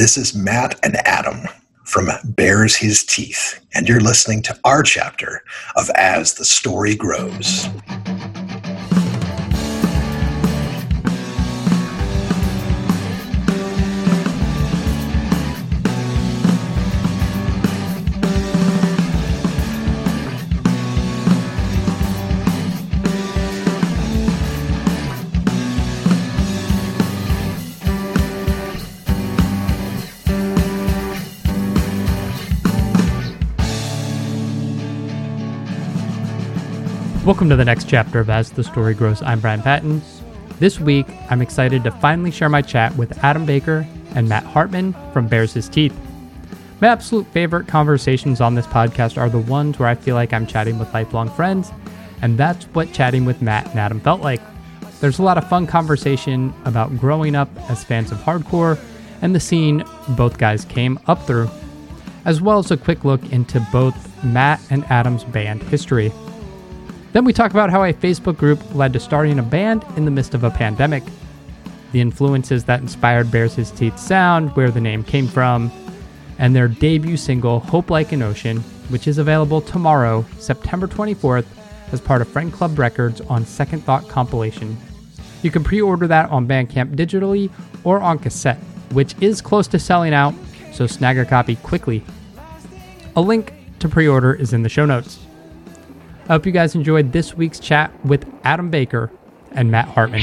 This is Matt and Adam from Bears His Teeth, and you're listening to our chapter of As the Story Grows. Welcome to the next chapter of As the Story Grows. I'm Brian Pattons. This week, I'm excited to finally share my chat with Adam Baker and Matt Hartman from Bares His Teeth. My absolute favorite conversations on this podcast are the ones where I feel like I'm chatting with lifelong friends, and that's what chatting with Matt and Adam felt like. There's a lot of fun conversation about growing up as fans of hardcore and the scene both guys came up through, as well as a quick look into both Matt and Adam's band history. Then we talk about how a Facebook group led to starting a band in the midst of a pandemic, the influences that inspired Bears His Teeth sound, where the name came from, and their debut single, Hope Like an Ocean, which is available tomorrow, September 24th, as part of Friend Club Records on Second Thought compilation. You can pre order that on Bandcamp digitally or on cassette, which is close to selling out, so snag a copy quickly. A link to pre order is in the show notes. I hope you guys enjoyed this week's chat with Adam Baker and Matt Hartman.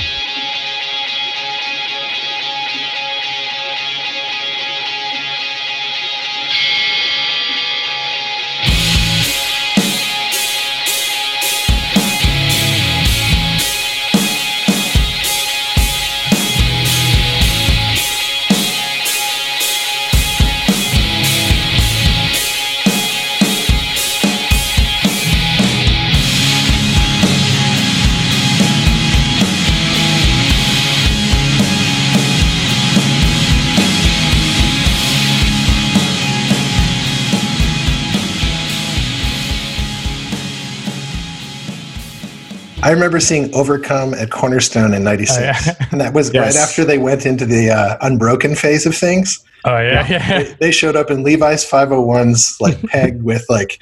I remember seeing Overcome at Cornerstone in '96, Oh, yeah. and that was Yes. right after they went into the uh, Unbroken phase of things. Oh, yeah, yeah. They, they showed up in Levi's 501s, like pegged with like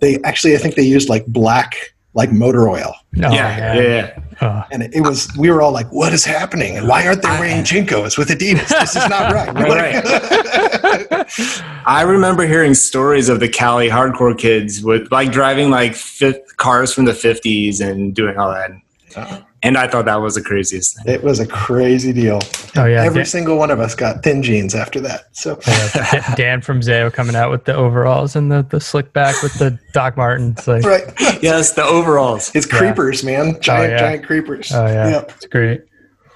they actually I think they used like black like motor oil, Oh, yeah, man. yeah, Oh. and it, it was we were all like, "What is happening? And why aren't they wearing JNCOs with Adidas? This is not right." Right, I remember hearing stories of the Cali hardcore kids with like driving like fifth cars from the 50s and doing all that. Uh, And I thought that was the craziest thing. it was a crazy deal. Oh, yeah. Every Dan, single one of us got thin jeans after that. So yeah, Dan from Zao coming out with the overalls and the, the slick back with the Doc Martens. Like, right, Yes, the overalls. it's creepers, man, giant yeah. giant creepers. oh, yeah. Yep. It's great.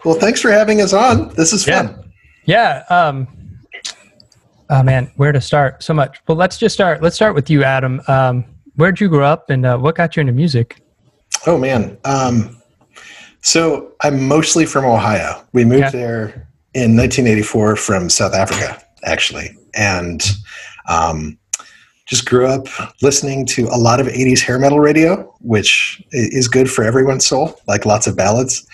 Well, thanks for having us on. This is Yeah. fun. Yeah. Um, oh man, where to start? So much. Well, let's just start. Let's start with you, Adam. Um, where'd you grow up, and uh, what got you into music? Oh man. Um, so I'm mostly from Ohio. We moved there in 1984 from South Africa, actually, and um, just grew up listening to a lot of 80s hair metal radio, which is good for everyone's soul, like lots of ballads.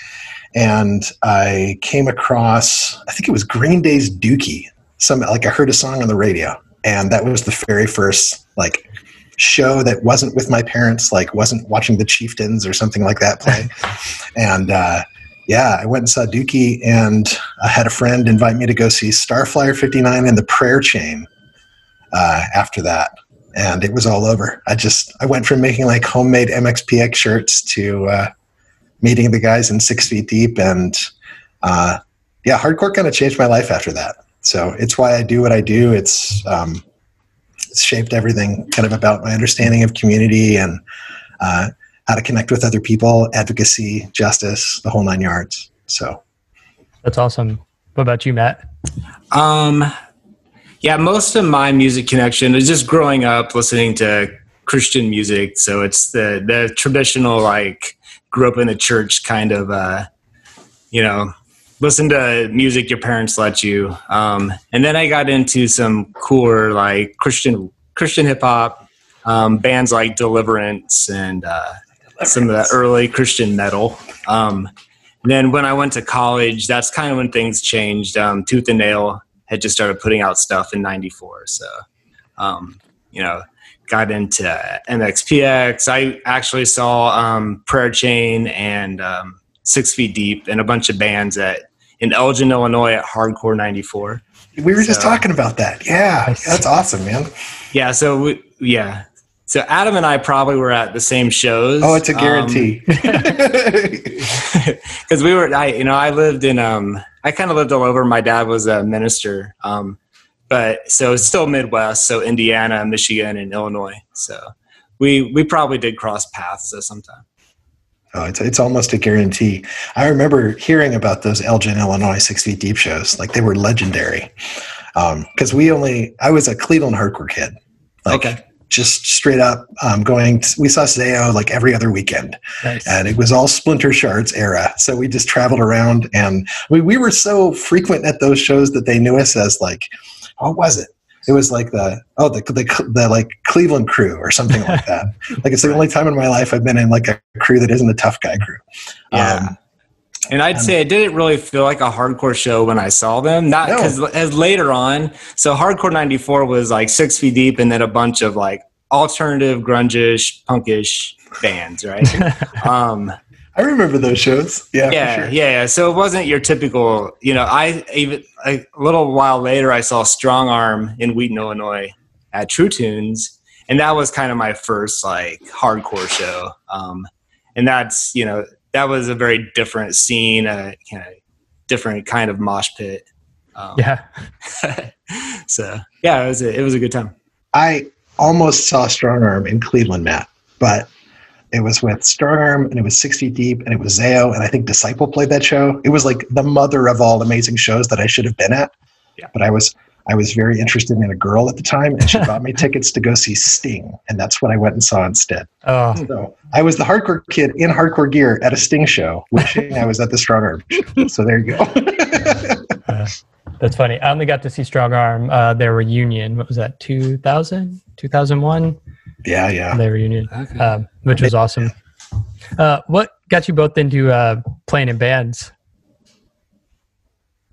And I came across, I think it was Green Day's Dookie. Some like I heard a song on the radio, and that was the very first like show that wasn't with my parents, like wasn't watching the Chieftains or something like that play. and uh, yeah, I went and saw Dookie, and I had a friend invite me to go see Starflyer 59 and the Prayer Chain uh, after that. And it was all over. I just I went from making like homemade MXPX shirts to uh, meeting the guys in Six Feet Deep, and uh, yeah, hardcore kind of changed my life after that. So it's why I do what I do. It's um, it's shaped everything kind of about my understanding of community and uh, how to connect with other people, advocacy, justice, the whole nine yards. So That's awesome. What about you, Matt? Um, yeah, most of my music connection is just growing up listening to Christian music. So it's the the traditional like grew up in the church kind of uh, you know listen to music your parents let you. Um, and then I got into some cooler like Christian Christian hip hop um, bands like Deliverance and uh, some of the early Christian metal. Um, then when I went to college, that's kind of when things changed. Um, Tooth and Nail had just started putting out stuff in '94. So, um, you know, got into MXPX. I actually saw um, Prayer Chain and um, Six Feet Deep and a bunch of bands at in Elgin, Illinois at Hardcore '94. We were so, just talking about that. Yeah, that's awesome, man. Yeah. So we, yeah. So Adam and I probably were at the same shows. Oh, it's a guarantee. Because um, we were, I you know, I lived in um, I kind of lived all over. My dad was a minister, um, but so it's still Midwest, so Indiana, Michigan, and Illinois. So we we probably did cross paths at some time. Oh, it's it's almost a guarantee. I remember hearing about those Elgin, Illinois, Six Feet Deep shows. Like they were legendary. Because um, we only, I was a Cleveland hardcore kid. Like, okay. Just straight up um, going. To, we saw Zao like every other weekend, nice. and it was all Splinter Shards era. So we just traveled around, and we we were so frequent at those shows that they knew us as like, what was it? It was like the oh the, the, the like Cleveland crew or something like that. like it's the only time in my life I've been in like a crew that isn't a tough guy crew. Yeah. Um, and I'd say it didn't really feel like a hardcore show when I saw them. Not because no. as later on, so Hardcore '94 was like Six Feet Deep, and then a bunch of like alternative, grungish, punkish bands, right? um, I remember those shows. Yeah, yeah, sure. yeah, yeah. So it wasn't your typical. You know, I even a little while later I saw Strong Arm in Wheaton, Illinois, at True Tunes, and that was kind of my first like hardcore show. Um, and that's you know that was a very different scene, a kind of different kind of mosh pit. Um, yeah. so yeah, it was a, it was a good time. I almost saw Strong Arm in Cleveland, Matt, but it was with Strong Arm and it was Six Feet Deep and it was Zao and I think Disciple played that show. It was like the mother of all amazing shows that I should have been at. Yeah. But I was I was very interested in a girl at the time and she bought me tickets to go see Sting and that's what I went and saw instead. Oh. So I was the hardcore kid in hardcore gear at a Sting show wishing I was at the Strong Arm. Show. So there you go. uh, that's funny. I only got to see Strong Arm uh, their reunion. What was that? 2000? 2001? Yeah, yeah. Their reunion, okay. um, which was awesome. Uh, what got you both into uh, playing in bands?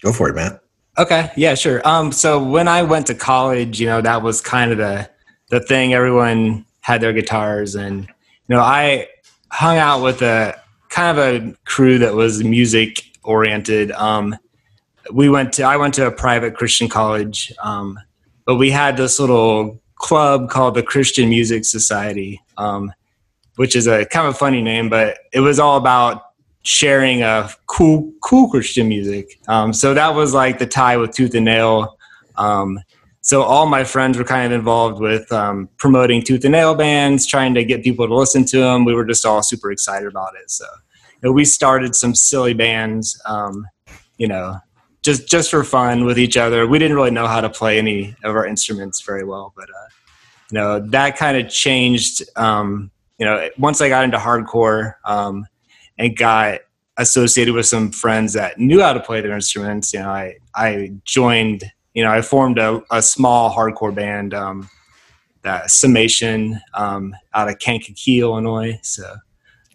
Go for it, man. Okay, yeah, sure. Um, so when I went to college, you know, that was kind of the the thing. Everyone had their guitars, and you know, I hung out with a kind of a crew that was music oriented. Um, we went to I went to a private Christian college, um, but we had this little club called the Christian Music Society, um, which is a kind of funny name, but it was all about sharing a cool, cool Christian music. Um, so that was like the tie with Tooth and Nail. Um, so all my friends were kind of involved with um, promoting Tooth and Nail bands, trying to get people to listen to them. We were just all super excited about it. So you know, we started some silly bands, um, you know, just just for fun with each other. We didn't really know how to play any of our instruments very well, but uh, you know that kind of changed. Um, you know, once I got into hardcore um, and got associated with some friends that knew how to play their instruments, you know, I I joined. You know, I formed a, a small hardcore band, um, that Summation, um, out of Kankakee, Illinois. So,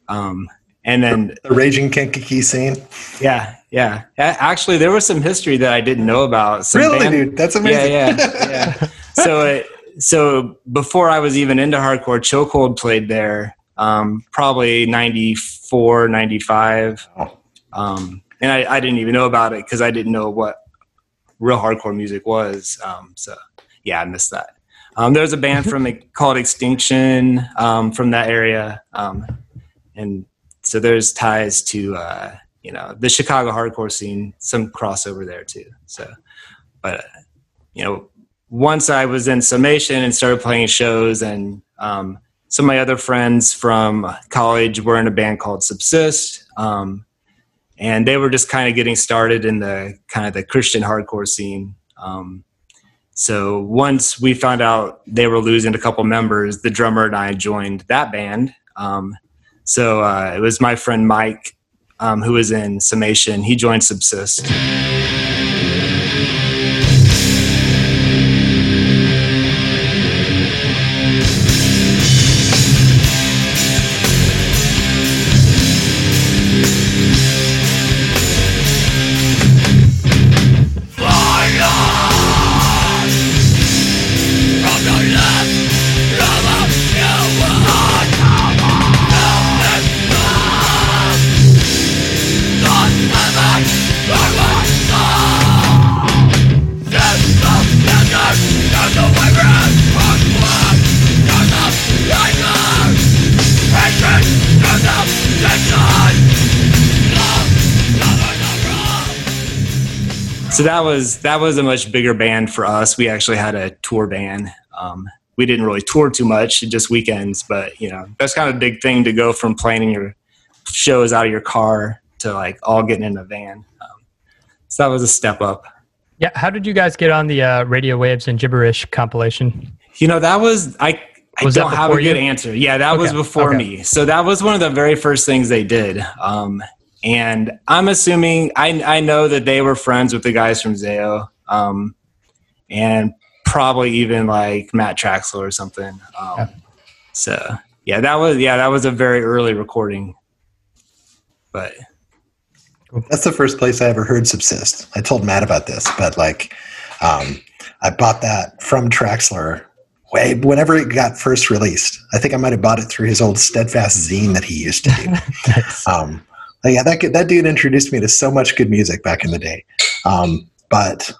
um, and then the raging Kankakee scene. Yeah, yeah. Actually, there was some history that I didn't know about. Some really, band- dude? That's amazing. Yeah, yeah, yeah. so, it, so before I was even into hardcore, Chokehold played there. Um, probably 94, 95. Um, and I, I, didn't even know about it because I didn't know what real hardcore music was. Um, so yeah, I missed that. Um, there's a band from called Extinction um, from that area, um, and so there's ties to uh, you know the Chicago hardcore scene, some crossover there too. So, but you know, once I was in summation and started playing shows, and um, some of my other friends from college were in a band called Subsist, um, and they were just kind of getting started in the kind of the Christian hardcore scene. Um, so once we found out they were losing a couple members, the drummer and I joined that band. Um, so uh, it was my friend Mike, um, who was in Summation. He joined Subsist. So that was that was a much bigger band for us. We actually had a tour band. Um, we didn't really tour too much, just weekends. But you know, that's kind of a big thing to go from playing your shows out of your car to like all getting in a van. Um, so that was a step up. Yeah, how did you guys get on the uh, Radio Waves and Gibberish compilation? You know, that was I. I was don't have a good you? answer. Yeah, that okay. was before okay. me. So that was one of the very first things they did. Um, and I'm assuming I I know that they were friends with the guys from Zao. Um, and probably even like Matt Traxler or something. Um, yeah. So yeah, that was yeah that was a very early recording, but that's the first place I ever heard Subsist. I told Matt about this, but like, um, I bought that from Traxler way whenever it got first released. I think I might have bought it through his old Steadfast zine that he used to do. nice. um, yeah, that that dude introduced me to so much good music back in the day. Um, but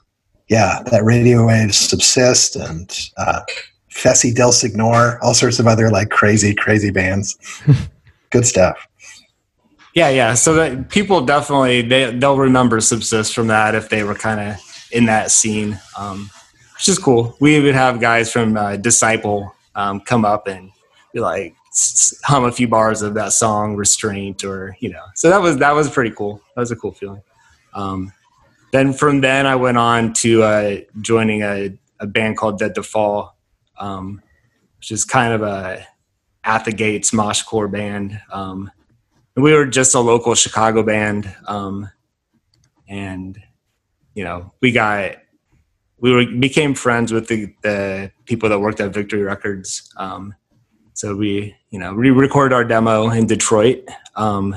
yeah, that radio waves subsist and uh, Fessy Del Signor, all sorts of other like crazy, crazy bands. Good stuff. Yeah, yeah. So that people definitely they they'll remember subsist from that if they were kind of in that scene, um, which is cool. We would have guys from uh, Disciple um, come up and be like hum a few bars of that song restraint or you know so that was that was pretty cool that was a cool feeling um, then from then I went on to uh, joining a, a, band called Dead to Fall, um, which is kind of a at the gates moshcore band. Um, we were just a local Chicago band, um, and you know we got we were became friends with the, the people that worked at Victory Records. Um, so we you know we recorded our demo in Detroit. Um,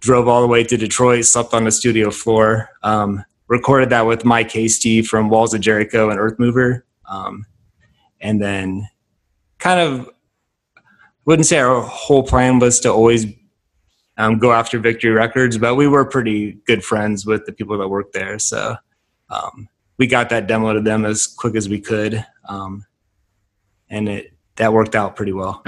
drove all the way to Detroit, slept on the studio floor, um, recorded that with Mike Hasty from Walls of Jericho and Earthmover. Um, and then kind of wouldn't say our whole plan was to always um, go after Victory Records, but we were pretty good friends with the people that worked there. So um, we got that demo to them as quick as we could. Um, and it that worked out pretty well.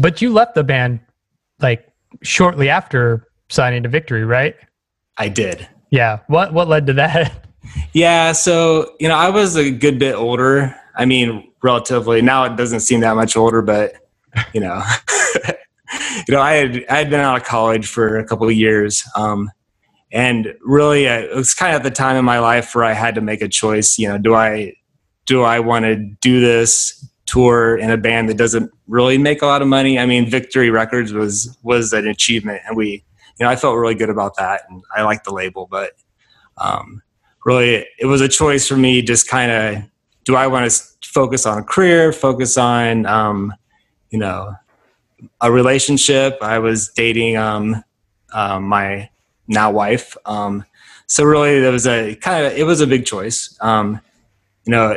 But you left the band like shortly after signing to Victory, right? I did. Yeah. What what led to that? Yeah, so, you know, I was a good bit older. I mean, relatively. Now it doesn't seem that much older, but you know, you know, I had I had been out of college for a couple of years. Um, and really uh, it was kind of the time in my life where I had to make a choice, you know, do I do I want to do this tour in a band that doesn't really make a lot of money. I mean, Victory Records was was an achievement, and we, you know, I felt really good about that, and I liked the label. But um, really, it was a choice for me. Just kind of, do I want to focus on a career, focus on, um, you know, a relationship? I was dating um, uh, my now wife, um, so really, there was a kind of it was a big choice. Um, you know,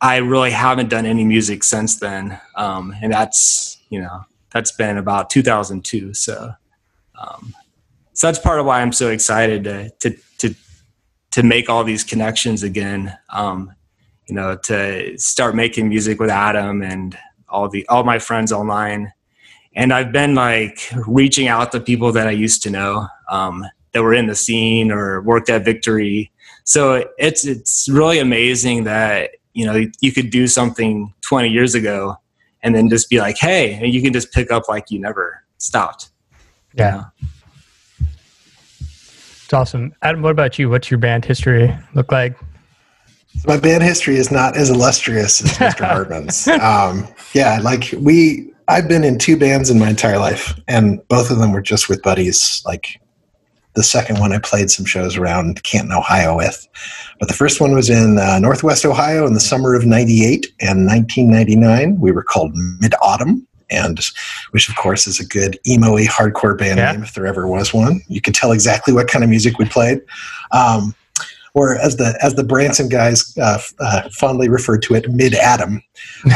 I really haven't done any music since then, um, and that's you know that's been about 2002. So, um, so that's part of why I'm so excited to to to to make all these connections again. Um, you know, to start making music with Adam and all the all my friends online, and I've been like reaching out to people that I used to know um, that were in the scene or worked at Victory. So it's it's really amazing that you know you could do something 20 years ago and then just be like hey and you can just pick up like you never stopped. Yeah. you know? it's awesome. Adam what about you? What's your band history look like? My band history is not as illustrious as mr hartman's um, yeah like we I've been in two bands in my entire life, and both of them were just with buddies. Like the second one, I played some shows around Canton, Ohio with. But the first one was in uh, Northwest Ohio in the summer of 98 and 1999. We were called Mid Autumn, and which, of course, is a good emo y hardcore band yeah. name if there ever was one. You could tell exactly what kind of music we played. Um, or as the as the Brandtson guys uh, uh, fondly referred to it, Mid Adam,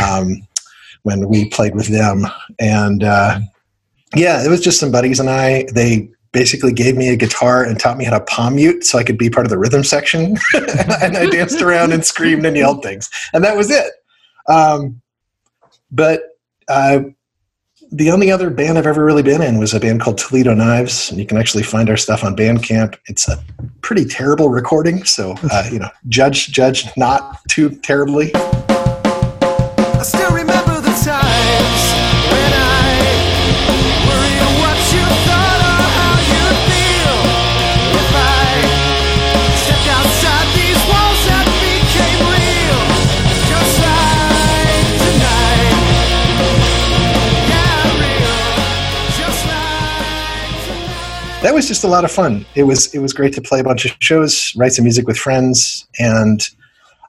um, when we played with them. And uh, yeah, it was just some buddies and I. They basically gave me a guitar and taught me how to palm mute so I could be part of the rhythm section. and I danced around and screamed and yelled things, and that was it. Um, but uh, the only other band I've ever really been in was a band called Toledo Knives, and you can actually find our stuff on Bandcamp. It's a pretty terrible recording, so uh, you know, judge judge not too terribly. That was just a lot of fun. It was it was great to play a bunch of shows, write some music with friends, and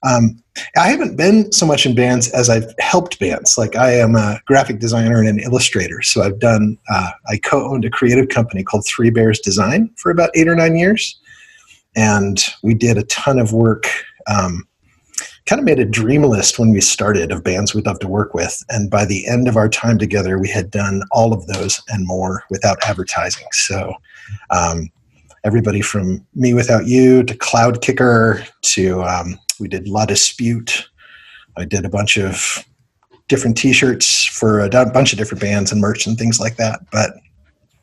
um, I haven't been so much in bands as I've helped bands. Like I am a graphic designer and an illustrator, so I've done. Uh, I co-owned a creative company called Three Bears Design for about eight or nine years, and we did a ton of work. Um, kind of made a dream list when we started of bands we'd love to work with. And by the end of our time together, we had done all of those and more without advertising. So um, everybody from mewithoutYou to Cloudkicker to um, we did La Dispute. I did a bunch of different T-shirts for a bunch of different bands and merch and things like that. But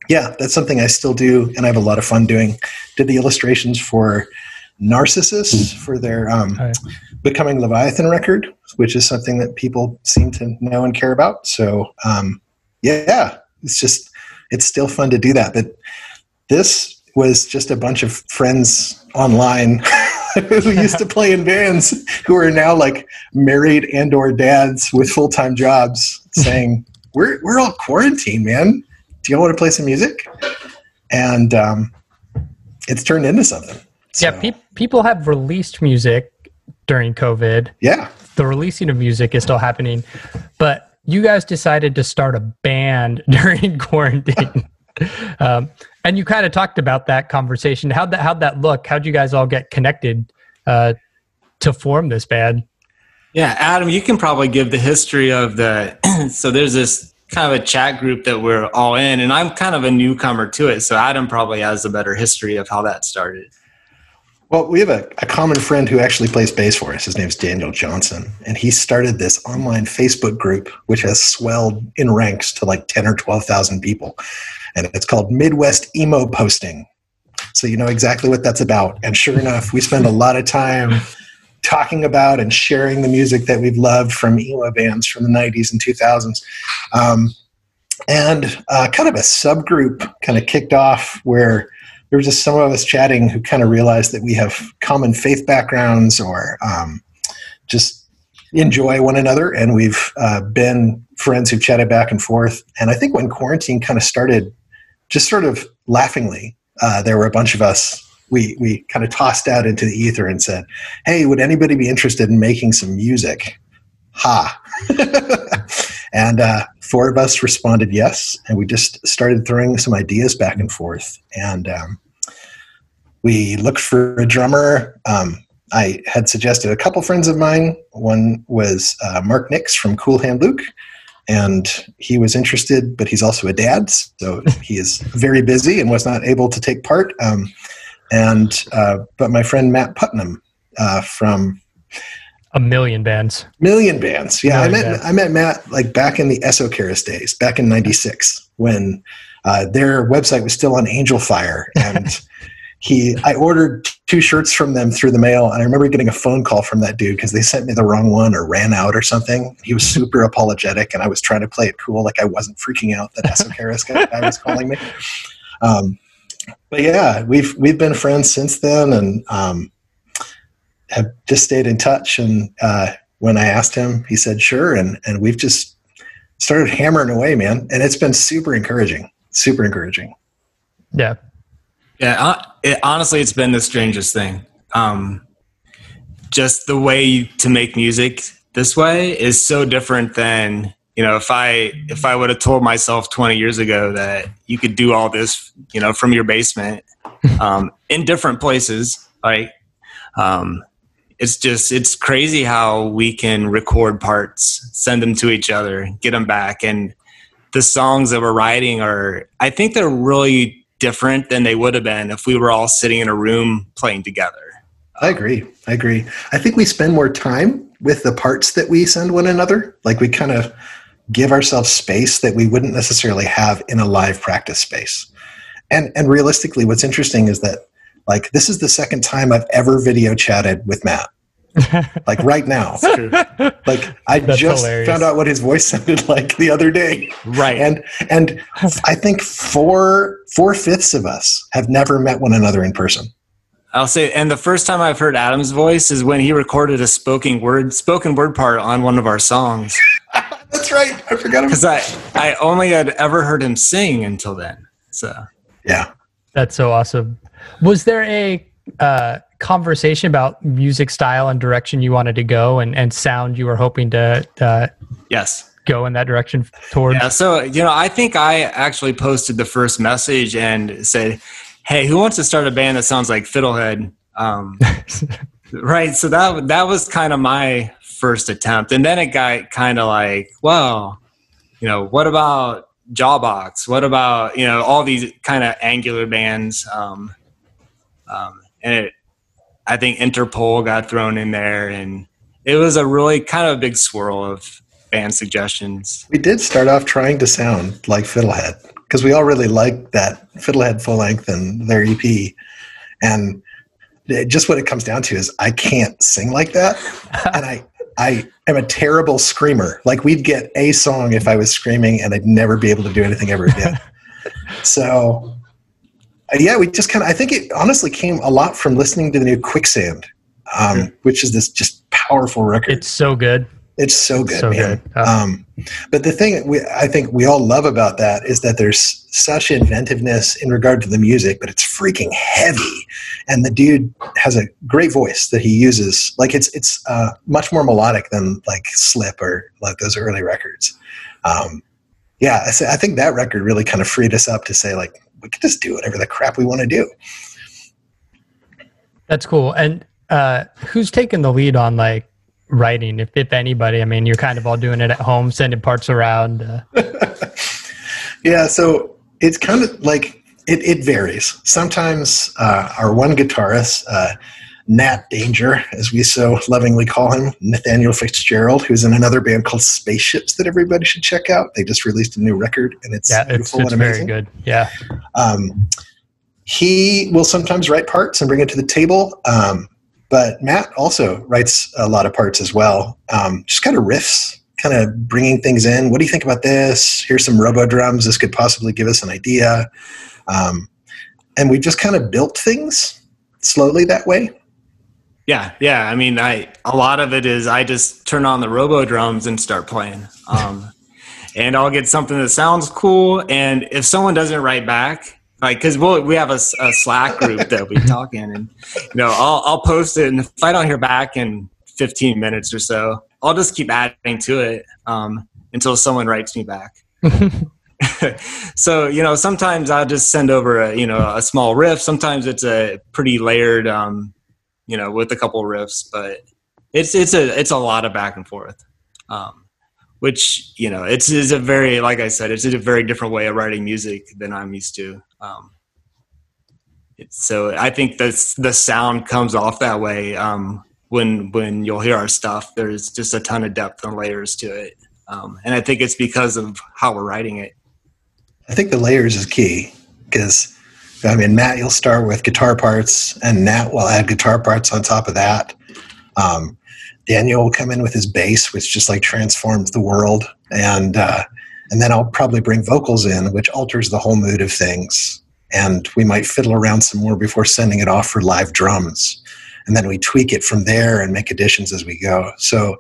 yeah, that's something I still do, and I have a lot of fun doing. Did the illustrations for Narcissus hmm. for their um, Becoming Leviathan record, which is something that people seem to know and care about. So um, yeah, it's just it's still fun to do that. But this was just a bunch of friends online who used to play in bands who are now like married and or dads with full-time jobs saying we're, we're all quarantined man do you want to play some music and um, it's turned into something so. yeah pe- people have released music during covid yeah the releasing of music is still happening but you guys decided to start a band during quarantine um, and you kind of talked about that conversation. How'd that how'd that look? How'd you guys all get connected uh, to form this band? Yeah, Adam, you can probably give the history of the. so there's this kind of a chat group that we're all in, and I'm kind of a newcomer to it. So Adam probably has a better history of how that started. Well, we have a, a common friend who actually plays bass for us. His name's Daniel Johnson, and he started this online Facebook group, which has swelled in ranks to like ten or twelve thousand people and it's called Midwest Emo Posting. So you know exactly what that's about. And sure enough, we spend a lot of time talking about and sharing the music that we've loved from emo bands from the 90s and 2000s. Um, and uh, kind of a subgroup kind of kicked off where there was just some of us chatting who kind of realized that we have common faith backgrounds or um, just enjoy one another. And we've uh, been friends who've chatted back and forth. And I think when quarantine kind of started just sort of laughingly, uh, there were a bunch of us. We we kind of tossed out into the ether and said, "Hey, would anybody be interested in making some music?" Ha! and uh, four of us responded yes, and we just started throwing some ideas back and forth. And um, we looked for a drummer. Um, I had suggested a couple friends of mine. One was uh, Mark Nicks from Cool Hand Luke, and he was interested, but he's also a dad, so he is very busy and was not able to take part. Um, and uh, but my friend Matt Putnam uh, from a million bands, million bands, yeah, million I met bands. I met Matt like back in the Esoterror days, back in '96 when uh, their website was still on Angelfire and. he i ordered two shirts from them through the mail and i remember getting a phone call from that dude because they sent me the wrong one or ran out or something he was super apologetic and i was trying to play it cool like i wasn't freaking out that Esoterror guy was calling me um, but yeah we've we've been friends since then and um, have just stayed in touch and uh, when i asked him he said sure and and we've just started hammering away, man, and it's been super encouraging. Super encouraging. Yeah. Yeah. Uh, it, honestly, it's been the strangest thing. Um, just the way to make music this way is so different than you know if i if i would have told myself 20 years ago that you could do all this you know from your basement um, in different places like um, it's just it's crazy how we can record parts send them to each other get them back and the songs that we're writing are i think they're really different than they would have been if we were all sitting in a room playing together I agree. I agree. I think we spend more time with the parts that we send one another. Like we kind of give ourselves space that we wouldn't necessarily have in a live practice space. And and realistically, what's interesting is that like this is the second time I've ever video chatted with Matt. like right now. like I That's just hilarious. found out what his voice sounded like the other day. Right. And and I think four four fifths of us have never met one another in person. I'll say, and the first time I've heard Adam's voice is when he recorded a spoken word spoken word part on one of our songs. That's right. I forgot because I I only had ever heard him sing until then. So yeah, that's so awesome. Was there a uh, conversation about music style and direction you wanted to go, and and sound you were hoping to? Uh, yes. Go in that direction towards. Yeah, so you know, I think I actually posted the first message and said, hey, who wants to start a band that sounds like Fiddlehead? Um, right. So that that was kind of my first attempt, and then it got kind of like, well, you know, what about Jawbox? What about you know all these kind of angular bands? Um, um, and it, I think Interpol got thrown in there, and it was a really kind of a big swirl of band suggestions. We did start off trying to sound like Fiddlehead because we all really liked that Fiddlehead full length and their EP. And just what it comes down to is I can't sing like that. and I, I am a terrible screamer. Like we'd get a song if I was screaming and I'd never be able to do anything ever again. so yeah, we just kind of, I think it honestly came a lot from listening to the new Quicksand, um, which is this just powerful record. It's so good. It's so good, so man. Good. Oh. Um, but the thing we, I think we all love about that is that there's such inventiveness in regard to the music, but it's freaking heavy. And the dude has a great voice that he uses. Like it's it's uh, much more melodic than like Slip or like those early records. Um, yeah, I, I think that record really kind of freed us up to say like we can just do whatever the crap we want to do. That's cool. And uh, who's taking the lead on like writing, if, if anybody? I mean, you're kind of all doing it at home, sending parts around. Uh. yeah, so it's kind of like it, it varies. Sometimes uh, our one guitarist, uh, Nat Danger, as we so lovingly call him, Nathaniel Fitzgerald, who's in another band called Spaceships that everybody should check out. They just released a new record, and it's yeah, it's, it's very good. Yeah. Um, he will sometimes write parts and bring it to the table. Um, but Matt also writes a lot of parts as well. Um, just kind of riffs, kind of bringing things in. What do you think about this? Here's some robo drums. This could possibly give us an idea. Um, and we just kind of built things slowly that way. Yeah, yeah. I mean, I a lot of it is I just turn on the robo drums and start playing. Um, and I'll get something that sounds cool. And if someone doesn't write back, like because we'll, we have a, a slack group that we talk in and you know I'll, I'll post it and if i don't hear back in 15 minutes or so i'll just keep adding to it um, until someone writes me back so you know sometimes i'll just send over a you know a small riff sometimes it's a pretty layered um, you know with a couple riffs but it's it's a it's a lot of back and forth um, which you know it's is a very like I said, it's a very different way of writing music than I'm used to. Um, so I think that's the sound comes off that way um, when when you'll hear our stuff. There's just a ton of depth and layers to it, um, and I think it's because of how we're writing it. I think the layers is key because I mean Matt, you'll start with guitar parts, and Nat will add guitar parts on top of that. Um, Daniel will come in with his bass, which just like transforms the world, and uh, and then I'll probably bring vocals in, which alters the whole mood of things. And we might fiddle around some more before sending it off for live drums, and then we tweak it from there and make additions as we go. So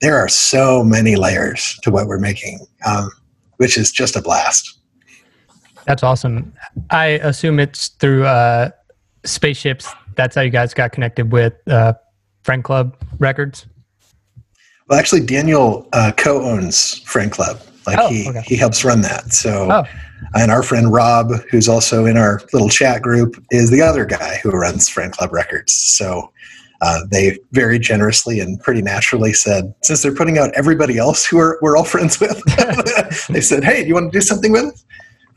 there are so many layers to what we're making, um, which is just a blast. That's awesome. I assume it's through uh, spaceships. That's how you guys got connected with uh, Friend Club Records. Well, actually, Daniel uh, co-owns Friend Club. Like Oh, he okay. he helps run that. So, Oh. and our friend Rob, who's also in our little chat group, is the other guy who runs Friend Club Records. So. Uh, they very generously and pretty naturally said, since they're putting out everybody else who are, we're all friends with, they said, "Hey, do you want to do something with us?"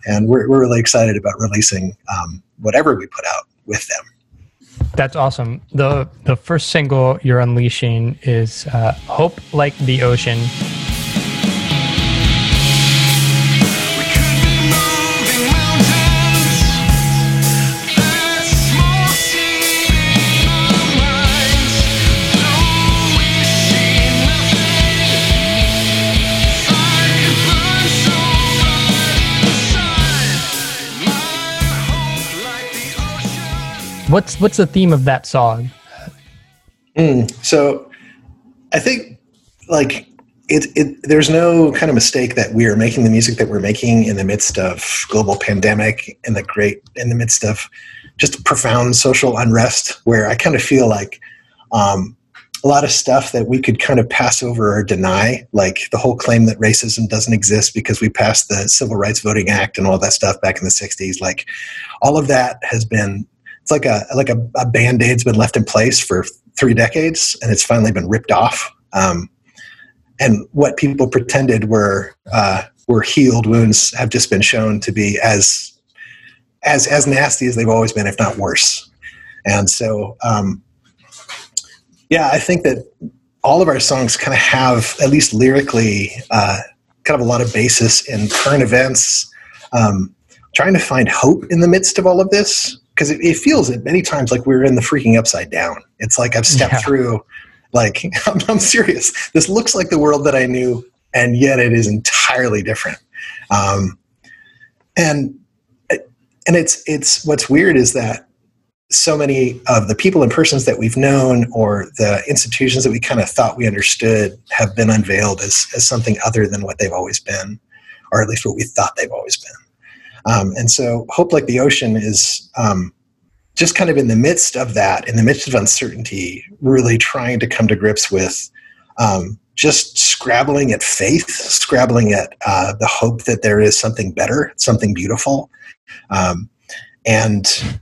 And we're, we're really excited about releasing um, whatever we put out with them. That's awesome. the The first single you're unleashing is uh, "Hope Like the Ocean." What's what's the theme of that song? Mm, so I think like it, it there's no kind of mistake that we are making the music that we're making in the midst of global pandemic in the great in the midst of just profound social unrest where I kind of feel like um, a lot of stuff that we could kind of pass over or deny, like the whole claim that racism doesn't exist because we passed the Civil Rights Voting Act and all that stuff back in the '60s. Like all of that has been it's like a like a, a band-aid's been left in place for three decades and it's finally been ripped off. Um, and what people pretended were uh, were healed wounds have just been shown to be as as as nasty as they've always been if not worse. And so um, yeah i think that all of our songs kind of have at least lyrically uh, kind of a lot of basis in current events. Um, trying to find hope in the midst of all of this because it, it feels at many times like we're in the freaking upside down. It's like I've stepped Yeah. through, like I'm, I'm serious. This looks like the world that I knew, and yet it is entirely different. Um, and and it's it's what's weird is that so many of the people and persons that we've known or the institutions that we kind of thought we understood have been unveiled as, as something other than what they've always been or at least what we thought they've always been um, and so hope like the ocean is um, just kind of in the midst of that in the midst of uncertainty really trying to come to grips with um, just scrabbling at faith scrabbling at uh, the hope that there is something better something beautiful. Um, and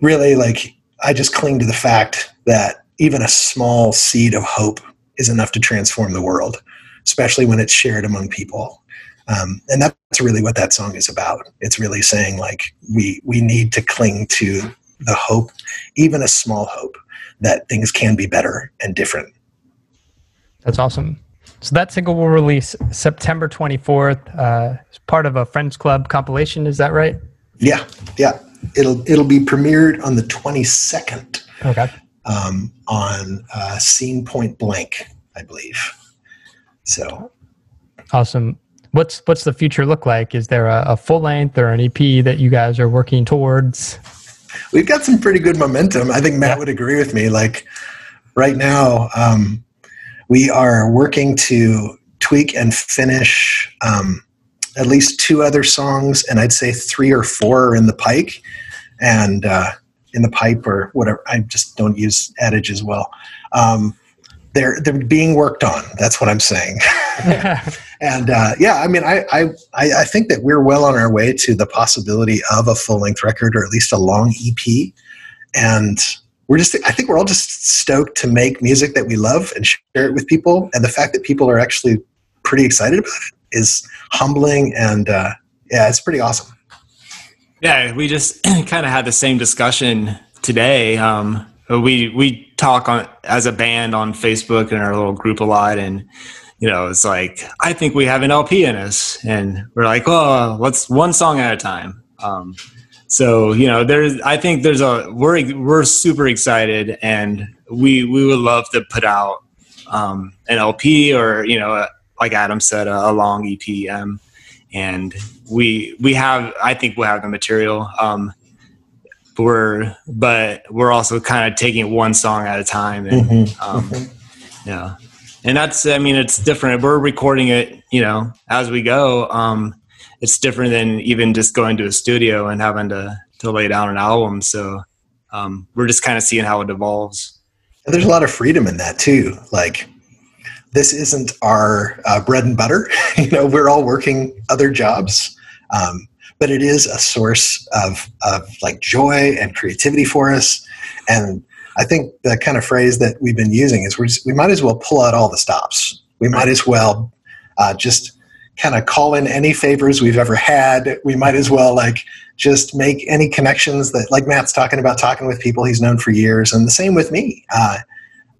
really like i just cling to the fact that even a small seed of hope is enough to transform the world especially when it's shared among people um, and that's really what that song is about it's really saying like we we need to cling to the hope even a small hope that things can be better and different That's awesome. So that single will release September 24th. Uh, part of a Friends Club compilation. Is that right? yeah yeah it'll it'll be premiered on the 22nd Okay. um, on uh, scene point blank i believe so Awesome. What's what's the future look like? Is there a, a full length or an EP that you guys are working towards? we've got some pretty good momentum. I think Matt Yeah. would agree with me. Like right now, um, we are working to tweak and finish um, at least two other songs, and I'd say three or four are in the pike and uh, in the pipe or whatever. I just don't use adage as well. Um, they're they're being worked on. That's what I'm saying. and uh, yeah, I mean, I, I I think that we're well on our way to the possibility of a full length record or at least a long EP, and we're just I think we're all just stoked to make music that we love and share it with people, and the fact that people are actually pretty excited about it is humbling and uh, yeah, it's pretty awesome. Yeah, we just kind of had the same discussion today. Um, we we talk on as a band on Facebook and our little group a lot, and you know, it's like I think we have an LP in us, and we're like, oh, let's one song at a time. Um, so you know, there's I think there's a we're we're super excited, and we we would love to put out um, an LP or you know, like Adam said, a, a long EP. Um, and we we have I think we'll have the material. Um, but we're but we're also kind of taking it one song at a time, and Mhm. um, yeah, and that's I mean it's different. We're recording it, you know, as we go. Um, it's different than even just going to a studio and having to to lay down an album. So um, we're just kind of seeing how it evolves. And there's a lot of freedom in that too. Like this isn't our uh, bread and butter. you know, we're all working other jobs, um, but it is a source of of like joy and creativity for us. And I think the kind of phrase that we've been using is we're just, we might as well pull out all the stops. We might as well uh, just kind of call in any favors we've ever had. We might as well like just make any connections that like Matt's talking about talking with people he's known for years, and the same with me. Uh,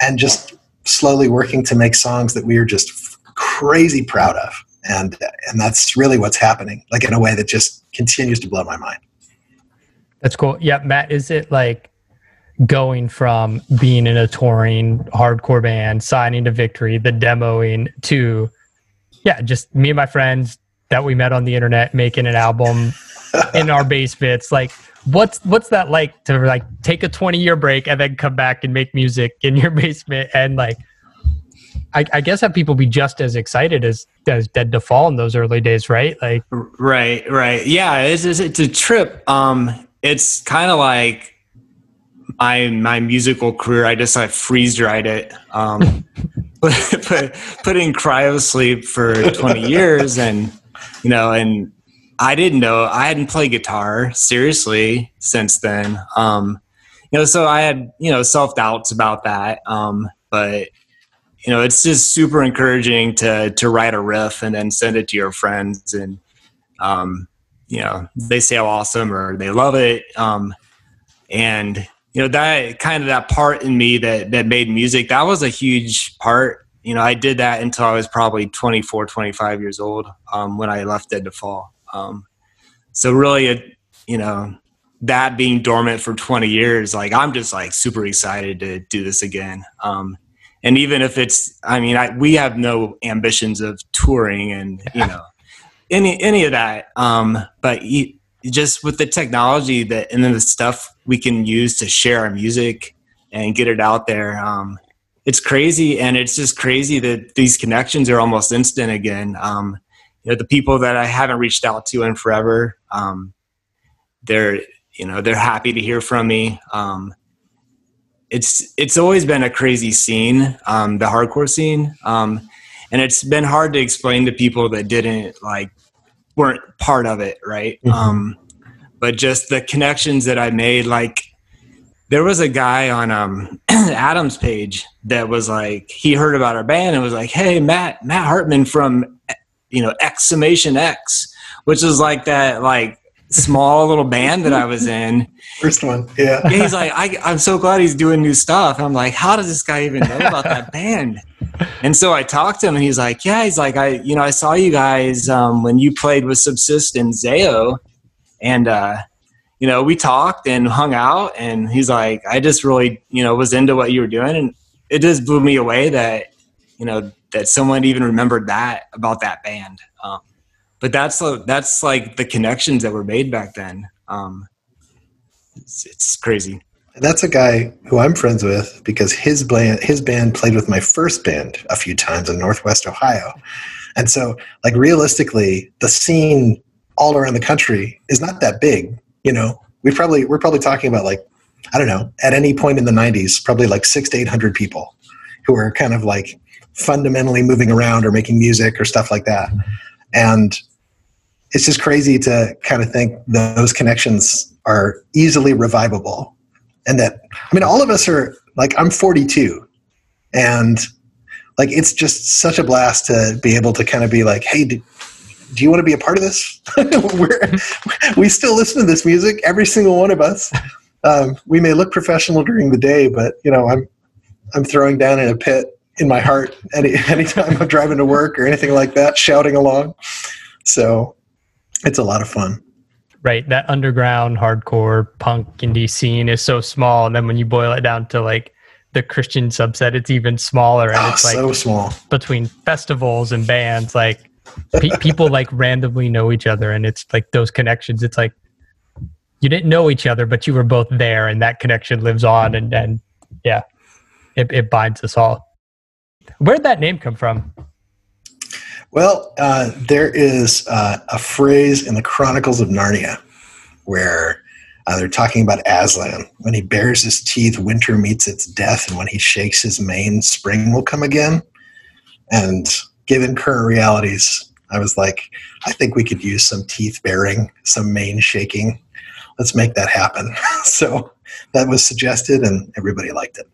and just slowly working to make songs that we are just crazy proud of and and that's really what's happening like in a way that just continues to blow my mind That's cool. Yeah, Matt, is it like going from being in a touring hardcore band, signing to Victory, the demoing to, yeah, just me and my friends that we met on the internet making an album in our basements? Like, what's what's that like to like take a twenty year break and then come back and make music in your basement and like? I, I guess have people be just as excited as as Dead to Fall in those early days, right? Like, Right, right. Yeah, it's it's, it's a trip. Um, it's kind of like my my musical career. I just like freeze dried it. Um, put, put put in cryo sleep for twenty years, and you know, and I didn't know I hadn't played guitar seriously since then. Um, you know, so I had you know self doubts about that. Um, but you know, it's just super encouraging to to write a riff and then send it to your friends and um, you know they say how awesome or they love it um, and you know that kind of that part in me that that made music that was a huge part. You know i did that until i was probably 24 25 years old um, when i left dead to fall. Um, so really it you know that being dormant for 20 years like i'm just like super excited to do this again. Um, and even if it's i mean I, we have no ambitions of touring and you know any any of that. Um but you, just with the technology that and then the stuff we can use to share our music and get it out there um it's crazy. And it's just crazy that these connections are almost instant again. Um you know the people that i haven't reached out to in forever um they're you know they're happy to hear from me. Um it's it's always been a crazy scene um the hardcore scene. Um and it's been hard to explain to people that didn't like weren't part of it right Mhm. um but just the connections that i made like there was a guy on um adam's page that was like he heard about our band and was like hey matt matt hartman from you know exclamation x which is like that like small little band that i was in first one yeah yeah, he's like, I, I'm so glad he's doing new stuff. I'm like, how does this guy even know about that band? And so I talked to him, and he's like, yeah, he's like, I, you know, I saw you guys um, when you played with Subsist and Zao, and uh, you know, we talked and hung out, and he's like, I just really, you know, was into what you were doing, and it just blew me away that, you know, that someone even remembered that about that band. Um, but that's that's like the connections that were made back then. Um, it's, it's crazy. that's a guy who I'm friends with because his band his band played with my first band a few times in Northwest Ohio. And so like realistically the scene all around the country is not that big, you know. We probably we're probably talking about like I don't know, at any point in the 90s probably like 6 to 800 people who are kind of like fundamentally moving around or making music or stuff like that. And it's just crazy to kind of think those connections are easily revivable and that i mean all of us are like i'm 42 and like it's just such a blast to be able to kind of be like hey do, do you want to be a part of this? We still listen to this music every single one of us. Um, we may look professional during the day but you know i'm i'm throwing down in a pit in my heart any anytime i'm driving to work or anything like that shouting along. So it's a lot of fun. Right that underground hardcore punk indie scene is so small and then when you boil it down to like the christian subset it's even smaller and oh, it's like so small. between festivals and bands like pe- people like randomly know each other and it's like those connections it's like you didn't know each other but you were both there and that connection lives on and and yeah it, it binds us all. Where'd that name come from? Well, uh, there is uh, a phrase in the Chronicles of Narnia where uh, they're talking about Aslan. When he bares his teeth, winter meets its death, and when he shakes his mane, spring will come again. And given current realities, I was like, I think we could use some teeth baring, some mane shaking. Let's make that happen. so that was suggested, and everybody liked it.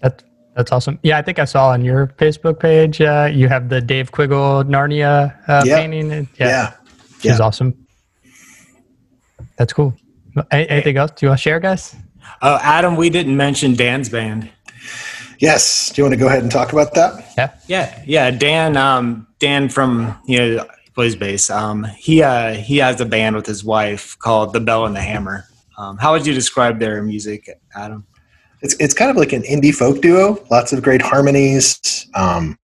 That, that's awesome. Yeah, I think I saw on your Facebook page uh, you have the Dave Quiggle Narnia uh, Yeah. painting. Yeah, Yeah. which yeah. is awesome. That's cool. A- Anything else? Do you want to share, guys? Oh, Adam, we didn't mention Dan's band. Yes. Do you want to go ahead and talk about that? Yeah. Yeah, yeah. Dan, um, Dan from you know plays bass. Um, he uh, he has a band with his wife called The Bell and the Hammer. Um, how would you describe their music, Adam? It's, it's kind of like an indie folk duo, lots of great harmonies. Um,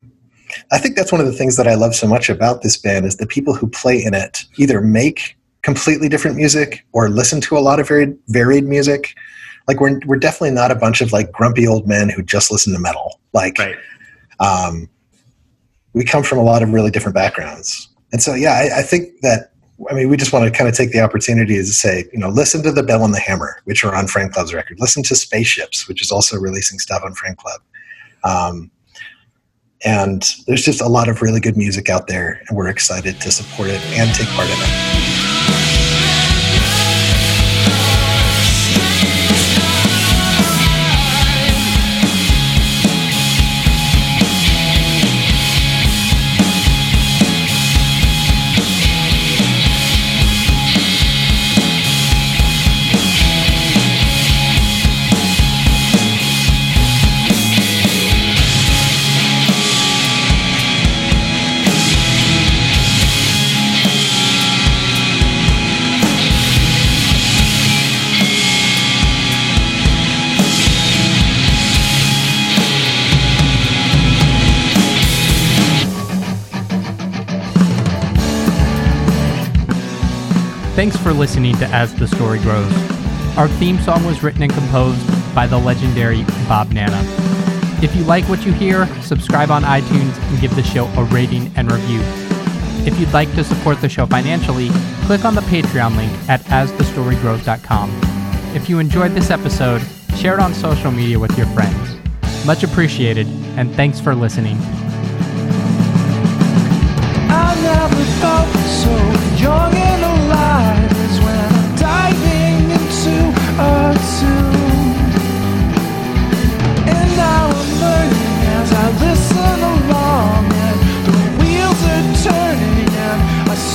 I think that's one of the things that I love so much about this band is the people who play in it either make completely different music or listen to a lot of very varied music. Like we're we're definitely not a bunch of like grumpy old men who just listen to metal. Like Right. um, we come from a lot of really different backgrounds. And so, yeah, I, I think that, I mean, we just want to kind of take the opportunity to say, you know, listen to The Bell and the Hammer, which are on Frank Club's record. Listen to Spaceships, which is also releasing stuff on Frank Club. Um, and there's just a lot of really good music out there, and we're excited to support it and take part in it. Thanks for listening to As the Story Grows. Our theme song was written and composed by the legendary Bob Nanna. If you like what you hear, subscribe on iTunes and give the show a rating and review. If you'd like to support the show financially, click on the Patreon link at asthestorygrows.com. If you enjoyed this episode, share it on social media with your friends. Much appreciated, and thanks for listening.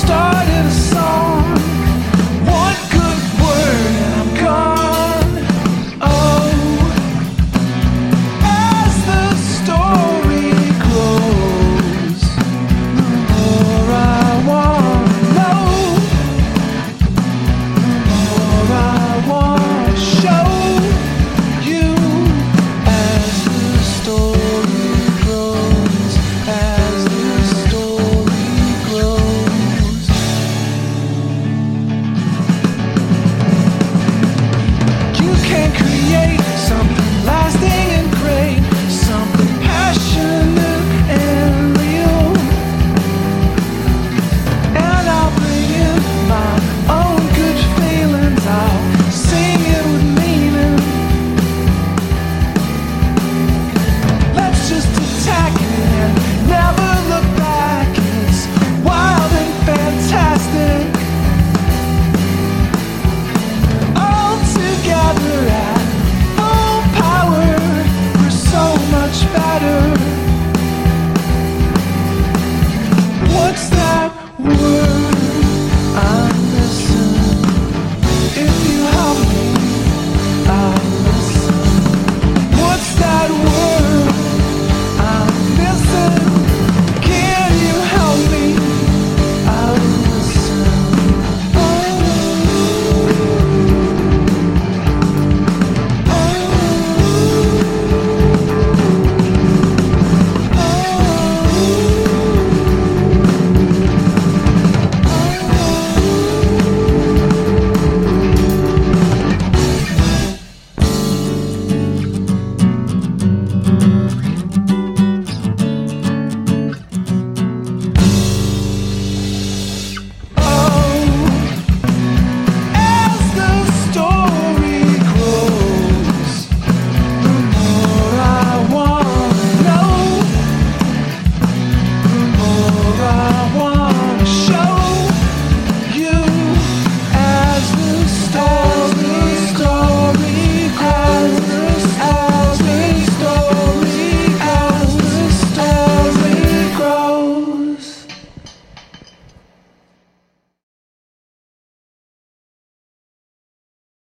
Start.